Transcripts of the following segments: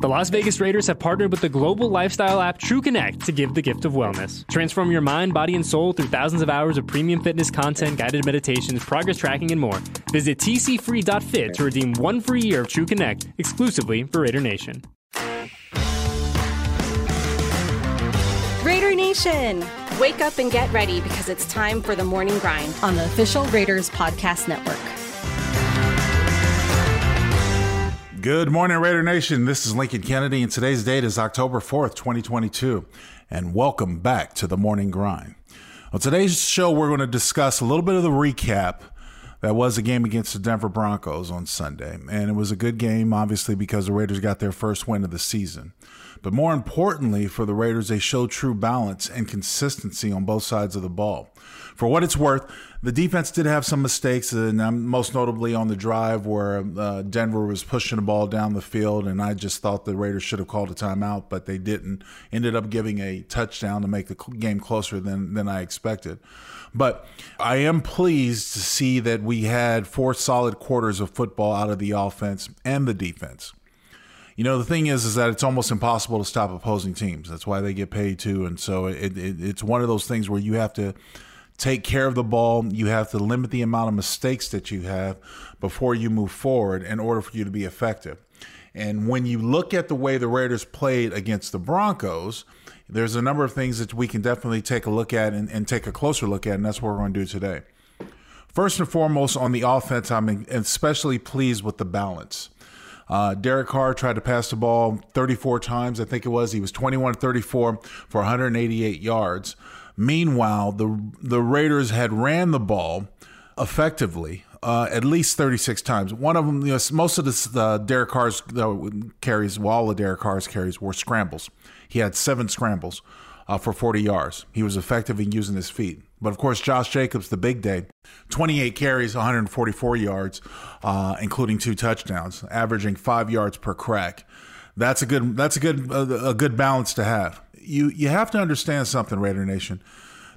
The Las Vegas Raiders have partnered with the global lifestyle app True Connect to give the gift of wellness. Transform your mind, body, and soul through thousands of hours of premium fitness content, guided meditations, progress tracking, and more. Visit tcfree.fit to redeem one free year of True Connect exclusively for Raider Nation. Raider Nation, wake up and get ready because it's time for the morning grind on the official Raiders Podcast Network. Good morning, Raider Nation. This is Lincoln Kennedy, and today's date is October 4th, 2022. And welcome back to the Morning Grind. On today's show, we're going to discuss a little bit of the recap that was the game against the Denver Broncos on Sunday. And it was a good game, obviously, because the Raiders got their first win of the season. But more importantly, for the Raiders, they showed true balance and consistency on both sides of the ball. For what it's worth, the defense did have some mistakes, and most notably on the drive where uh, Denver was pushing the ball down the field, and I just thought the Raiders should have called a timeout, but they didn't. Ended up giving a touchdown to make the game closer than than I expected. But I am pleased to see that we had four solid quarters of football out of the offense and the defense. You know, the thing is, is that it's almost impossible to stop opposing teams. That's why they get paid too, and so it, it, it's one of those things where you have to take care of the ball. You have to limit the amount of mistakes that you have before you move forward in order for you to be effective. And when you look at the way the Raiders played against the Broncos, there's a number of things that we can definitely take a look at and, and take a closer look at, and that's what we're going to do today. First and foremost, on the offense, I'm especially pleased with the balance. Uh, Derek Carr tried to pass the ball 34 times, I think it was. He was 21 34 for 188 yards. Meanwhile, the the Raiders had ran the ball effectively uh, at least 36 times. One of them, you know, most of the uh, Derek Carr's uh, carries, well, all of Derek Carr's carries were scrambles. He had seven scrambles uh, for 40 yards. He was effective in using his feet. But of course, Josh Jacobs, the big day, 28 carries, 144 yards, uh, including two touchdowns, averaging five yards per crack. That's a good. That's a good. a good balance to have you you have to understand something, Raider Nation.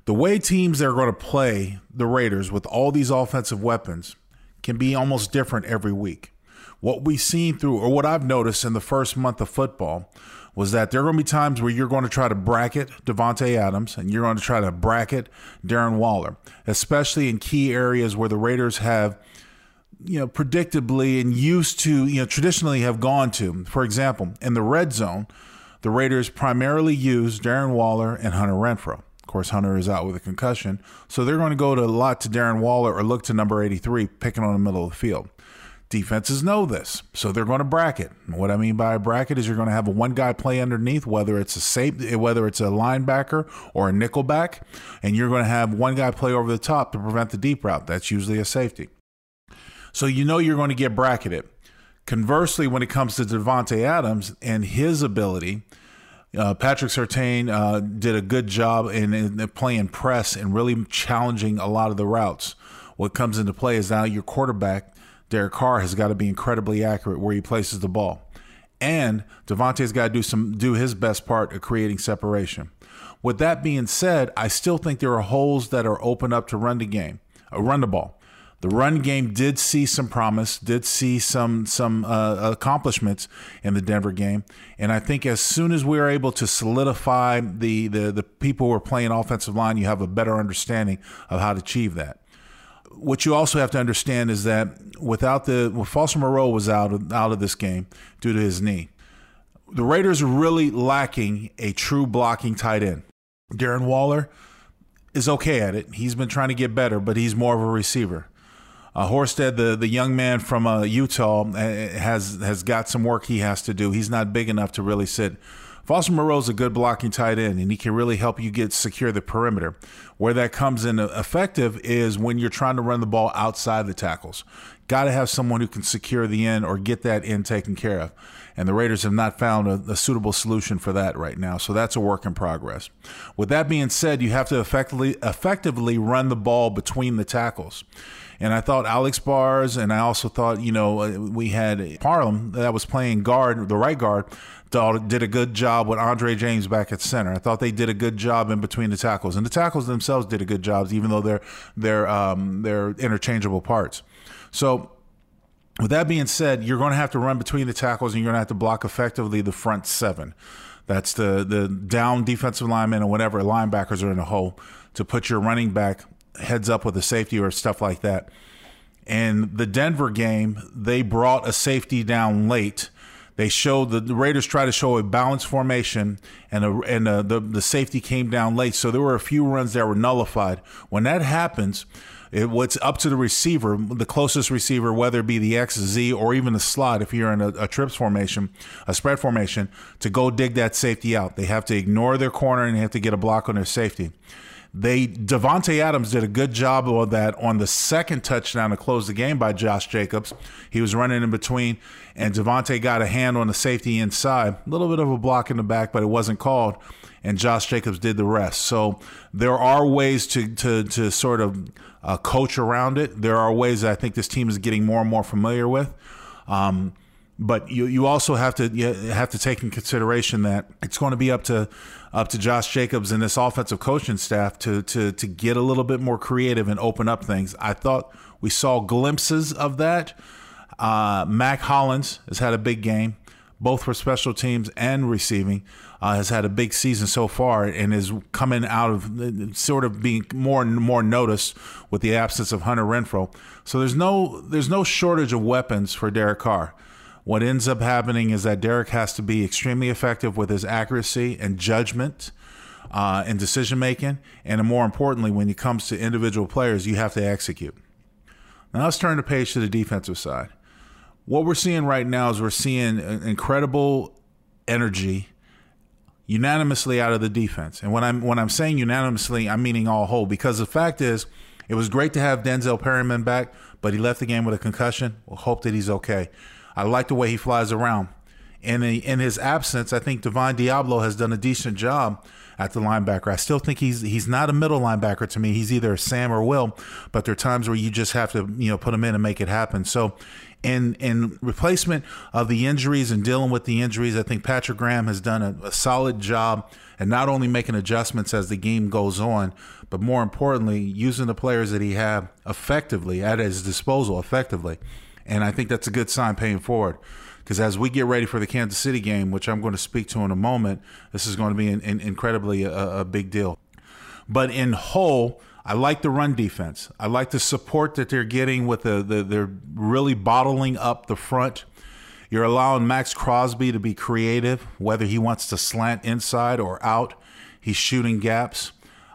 The way teams are going to play the Raiders with all these offensive weapons can be almost different every week. What we've seen through, or what I've noticed in the first month of football, was that there are going to be times where you're going to try to bracket Davante Adams and you're going to try to bracket Darren Waller, especially in key areas where the Raiders have, you know, predictably and used to, you know, traditionally have gone to. For example, in the red zone, the Raiders primarily use Darren Waller and Hunter Renfrow. Of course, Hunter is out with a concussion, so they're going to go to a lot to Darren Waller or look to number 83, picking on the middle of the field. Defenses know this, so they're going to bracket. what I mean by a bracket is you're going to have a one guy play underneath, whether it's a safe, whether it's a linebacker or a nickelback, and you're going to have one guy play over the top to prevent the deep route. That's usually a safety. So you know you're going to get bracketed. Conversely, when it comes to Davante Adams and his ability, uh, Patrick Surtain uh, did a good job in, in, playing press and really challenging a lot of the routes. What comes into play is now your quarterback, Derek Carr, has got to be incredibly accurate where he places the ball, and Davante's got to do some do his best part of creating separation. With that being said, I still think there are holes that are open up to run the game, uh, run the ball. The run game did see some promise, did see some some uh, accomplishments in the Denver game, and I think as soon as we are able to solidify the, the the people who are playing offensive line, you have a better understanding of how to achieve that. What you also have to understand is that without the well, Foster Moreau was out of, out of this game due to his knee, the Raiders are really lacking a true blocking tight end. Darren Waller is okay at it. He's been trying to get better, but he's more of a receiver. Uh, Horsted, the, the young man from uh, Utah, uh, has has got some work he has to do. He's not big enough to really sit. Foster Moreau's a good blocking tight end, and he can really help you get secure the perimeter. Where that comes in uh, effective is when you're trying to run the ball outside the tackles. Got to have someone who can secure the end or get that end taken care of. And the Raiders have not found a, a suitable solution for that right now. So that's a work in progress. With that being said, you have to effectively effectively run the ball between the tackles. And I thought Alex Bars, and I also thought, you know, uh, we had Parham that was playing guard, the right guard, did a good job with Andre James back at center. I thought they did a good job in between the tackles, and the tackles themselves did a good job, even though they're they're um, they're interchangeable parts. So With that being said, you're going to have to run between the tackles and you're going to have to block effectively the front seven. That's the the down defensive lineman or whatever linebackers are in the hole to put your running back heads up with a safety or stuff like that. And the Denver game, they brought a safety down late. They showed the, the Raiders tried to show a balanced formation, and a, and a, the the safety came down late. So there were a few runs that were nullified. When that happens, it, what's up to the receiver, the closest receiver, whether it be the X, Z, or even the slot, if you're in a, a trips formation, a spread formation, to go dig that safety out. They have to ignore their corner and they have to get a block on their safety. They Davante Adams did a good job of that on the second touchdown to close the game by Josh Jacobs. He was running in between, and Davante got a hand on the safety inside. A little bit of a block in the back, but it wasn't called. And Josh Jacobs did the rest. So there are ways to to to sort of uh, coach around it. There are ways that I think this team is getting more and more familiar with. Um, but you you also have to you have to take in consideration that it's going to be up to up to Josh Jacobs and this offensive coaching staff to to to get a little bit more creative and open up things. I thought we saw glimpses of that. Uh, Mack Hollins has had a big game, both for special teams and receiving. Uh, has had a big season so far and is coming out of sort of being more and more noticed with the absence of Hunter Renfrow. So there's no there's no shortage of weapons for Derek Carr. What ends up happening is that Derek has to be extremely effective with his accuracy and judgment uh, and decision making. And more importantly, when it comes to individual players, you have to execute. Now let's turn the page to the defensive side. What we're seeing right now is we're seeing incredible energy unanimously out of the defense. And when I'm when I'm saying unanimously, I'm meaning all whole because the fact is it was great to have Denzel Perryman back, but he left the game with a concussion. We'll hope that he's okay. I like the way he flies around. And in his absence, I think Divine Deablo has done a decent job at the linebacker. I still think he's he's not a middle linebacker to me. He's either Sam or Will, but there are times where you just have to you know put him in and make it happen. So, in in replacement of the injuries and dealing with the injuries, I think Patrick Graham has done a, a solid job and not only making adjustments as the game goes on, but more importantly, using the players that he have effectively at his disposal effectively. And I think that's a good sign paying forward. Because as we get ready for the Kansas City game, which I'm going to speak to in a moment, this is going to be an, an incredibly a, a big deal. But in whole, I like the run defense. I like the support that they're getting with the, the they're really bottling up the front. You're allowing Maxx Crosby to be creative, whether he wants to slant inside or out. He's shooting gaps.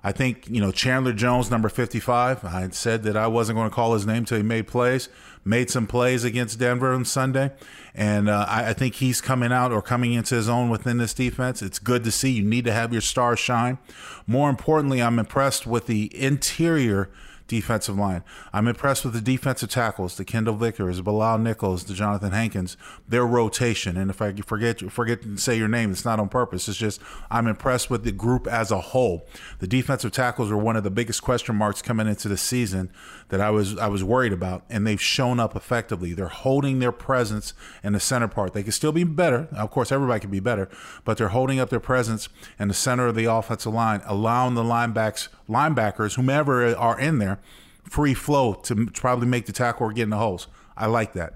I think, you know, Chandler Jones, number 55, I said that I wasn't going to call his name until he made plays made some plays against Denver on Sunday, and uh, I, I, think he's coming out or coming into his own within this defense. It's good to see. You need to have your stars shine. More importantly, I'm impressed with the interior defensive line. I'm impressed with the defensive tackles, the Kendal Vickers, Bilal Nichols, the Johnathan Hankins, their rotation. And if I forget forget to say your name, it's not on purpose. It's just I'm impressed with the group as a whole. The defensive tackles were one of the biggest question marks coming into the season that I was I was worried about, and they've shown up effectively. They're holding their presence in the center part. They can still be better. Of course, everybody can be better, but they're holding up their presence in the center of the offensive line, allowing the linebacks linebackers, whomever are in there, free flow to probably make the tackle or get in the holes. I like that.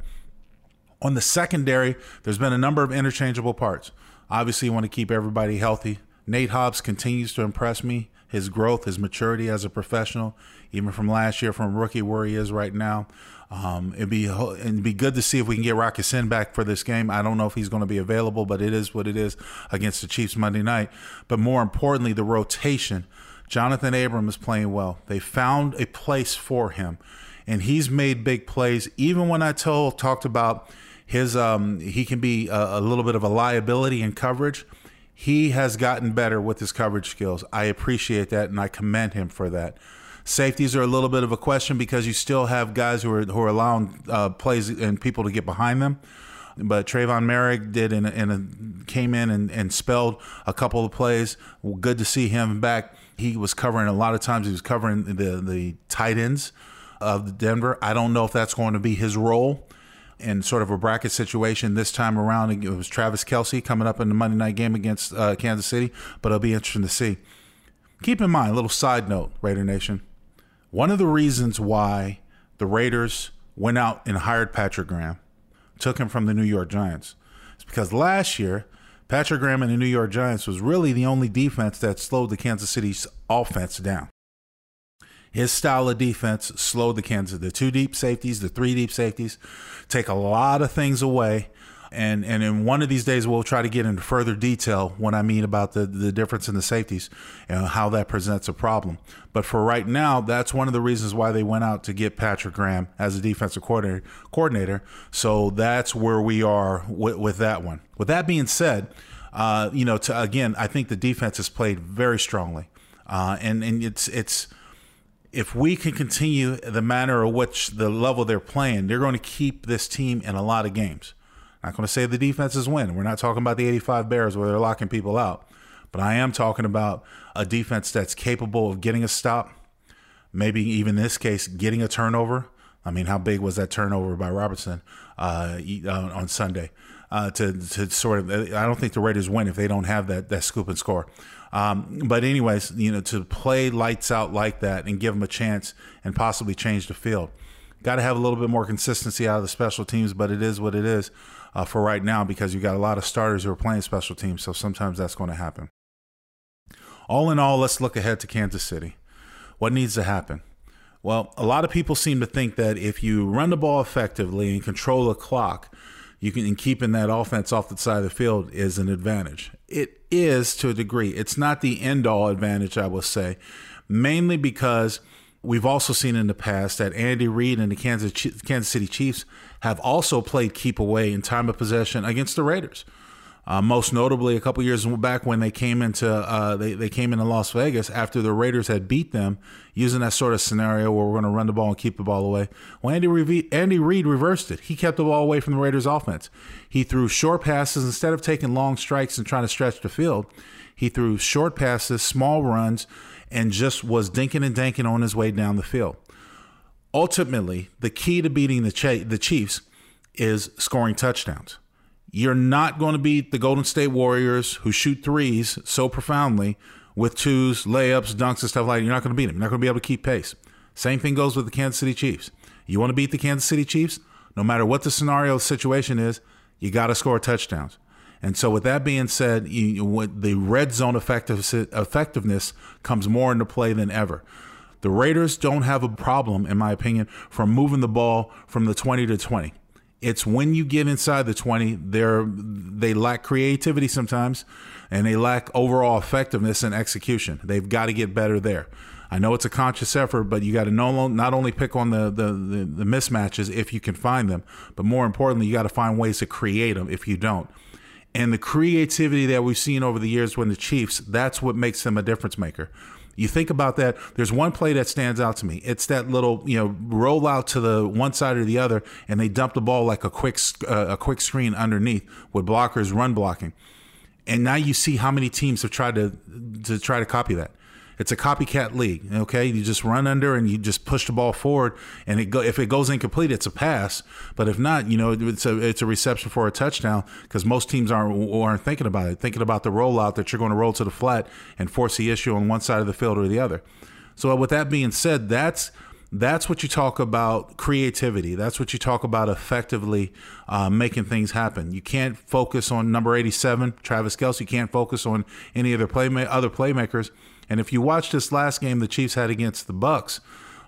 On the secondary, there's been a number of interchangeable parts. Obviously, you want to keep everybody healthy. Nate Hobbs continues to impress me. His growth, his maturity as a professional, even from last year, from rookie where he is right now. Um, it'd be it'd be good to see if we can get Rock Ya-Sin back for this game. I don't know if he's going to be available, but it is what it is against the Chiefs Monday night. But more importantly, the rotation Johnathan Abram is playing well. They found a place for him, and he's made big plays. Even when I told talked about his, um, he can be a, a little bit of a liability in coverage. He has gotten better with his coverage skills. I appreciate that, and I commend him for that. Safeties are a little bit of a question because you still have guys who are who are allowing uh, plays and people to get behind them but Tre'von Moehrig did in a, in a, came in and, and spelled a couple of plays. Good to see him back. He was covering a lot of times. He was covering the the tight ends of Denver. I don't know if that's going to be his role in sort of a bracket situation this time around. It was Travis Kelce coming up in the Monday night game against uh, Kansas City, but it'll be interesting to see. Keep in mind, a little side note, Raider Nation. One of the reasons why the Raiders went out and hired Patrick Graham took him from the New York Giants. is because last year, Patrick Graham and the New York Giants was really the only defense that slowed the Kansas City's offense down. His style of defense slowed the Kansas. The two deep safeties, the three deep safeties, take a lot of things away. And and in one of these days we'll try to get into further detail what I mean about the, the difference in the safeties and how that presents a problem. But for right now, that's one of the reasons why they went out to get Patrick Graham as a defensive coordinator. coordinator. So that's where we are with, with that one. With that being said, uh, you know, to, again, I think the defense has played very strongly, uh, and and it's it's if we can continue the manner of which the level they're playing, they're going to keep this team in a lot of games. Not going to say the defenses win. We're not talking about the 85 Bears where they're locking people out. But I am talking about a defense that's capable of getting a stop, maybe even in this case, getting a turnover. I mean, how big was that turnover by Robertson uh, uh on Sunday? Uh, to to sort of, I don't think the Raiders win if they don't have that that scoop and score. Um, but anyways, you know, to play lights out like that and give them a chance and possibly change the field, got to have a little bit more consistency out of the special teams. But it is what it is uh, for right now because you got a lot of starters who are playing special teams. So sometimes that's going to happen. All in all, let's look ahead to Kansas City. What needs to happen? Well, a lot of people seem to think that if you run the ball effectively and control the clock, you can and keeping that offense off the side of the field is an advantage. It is to a degree. It's not the end all advantage, I will say, mainly because we've also seen in the past that Andy Reid and the Kansas Kansas City Chiefs have also played keep away in time of possession against the Raiders. Uh, most notably, a couple years back when they came into uh, they they came into Las Vegas after the Raiders had beat them, using that sort of scenario where we're going to run the ball and keep the ball away. Well, Andy Andy Reid reversed it. He kept the ball away from the Raiders' offense. He threw short passes instead of taking long strikes and trying to stretch the field. He threw short passes, small runs, and just was dinking and danking on his way down the field ultimately, the key to beating the, Ch- the Chiefs is scoring touchdowns. You're not going to beat the Golden State Warriors who shoot threes so profoundly with twos, layups, dunks, and stuff like that. You're not going to beat them. You're not going to be able to keep pace. Same thing goes with the Kansas City Chiefs. You want to beat the Kansas City Chiefs? No matter what the scenario situation is, you got to score touchdowns. And so, with that being said, you, the red zone effectiveness comes more into play than ever. The Raiders don't have a problem, in my opinion, from moving the ball from the 20 to 20. It's when you get inside the 20, they're they lack creativity sometimes and they lack overall effectiveness and execution. They've got to get better there. I know it's a conscious effort, but you got to not only pick on the, the, the, the mismatches if you can find them, but more importantly, you got to find ways to create them if you don't. And the creativity that we've seen over the years when the Chiefs, that's what makes them a difference maker. You think about that. There's one play that stands out to me. It's that little, you know, roll out to the one side or the other, and they dump the ball like a quick, uh, a quick screen underneath with blockers run blocking. And now you see how many teams have tried to to try to copy that. It's a copycat league. Okay, you just run under and you just push the ball forward, and it go, if it goes incomplete, it's a pass. But if not, you know, it's a it's a reception for a touchdown because most teams aren't aren't thinking about it, thinking about the rollout that you're going to roll to the flat and force the issue on one side of the field or the other. So with that being said, that's that's what you talk about creativity. That's what you talk about effectively uh, making things happen. You can't focus on number 87, Travis Kelce. You can't focus on any other play other playmakers and if you watch this last game the Chiefs had against the Bucs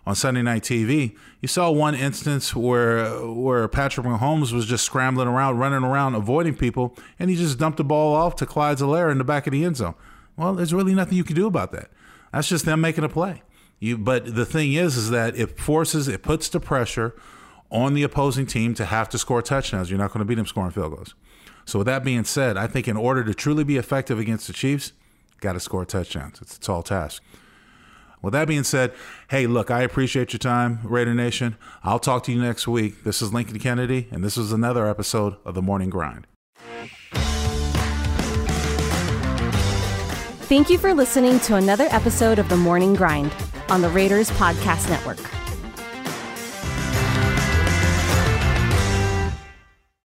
on Sunday Night TV, you saw one instance where where Patrick Mahomes was just scrambling around, running around, avoiding people, and he just dumped the ball off to Clyde Zeller in the back of the end zone. Well, there's really nothing you can do about that. That's just them making a play. You, but the thing is, is that it forces, it puts the pressure on the opposing team to have to score touchdowns. You're not going to beat them scoring field goals. So with that being said, I think in order to truly be effective against the Chiefs, got to score touchdowns. It's a tall task. With that being said, hey, look, I appreciate your time, Raider Nation. I'll talk to you next week. This is Lincoln Kennedy, and this is another episode of The Morning Grind. Thank you for listening to another episode of The Morning Grind on the Raiders Podcast Network.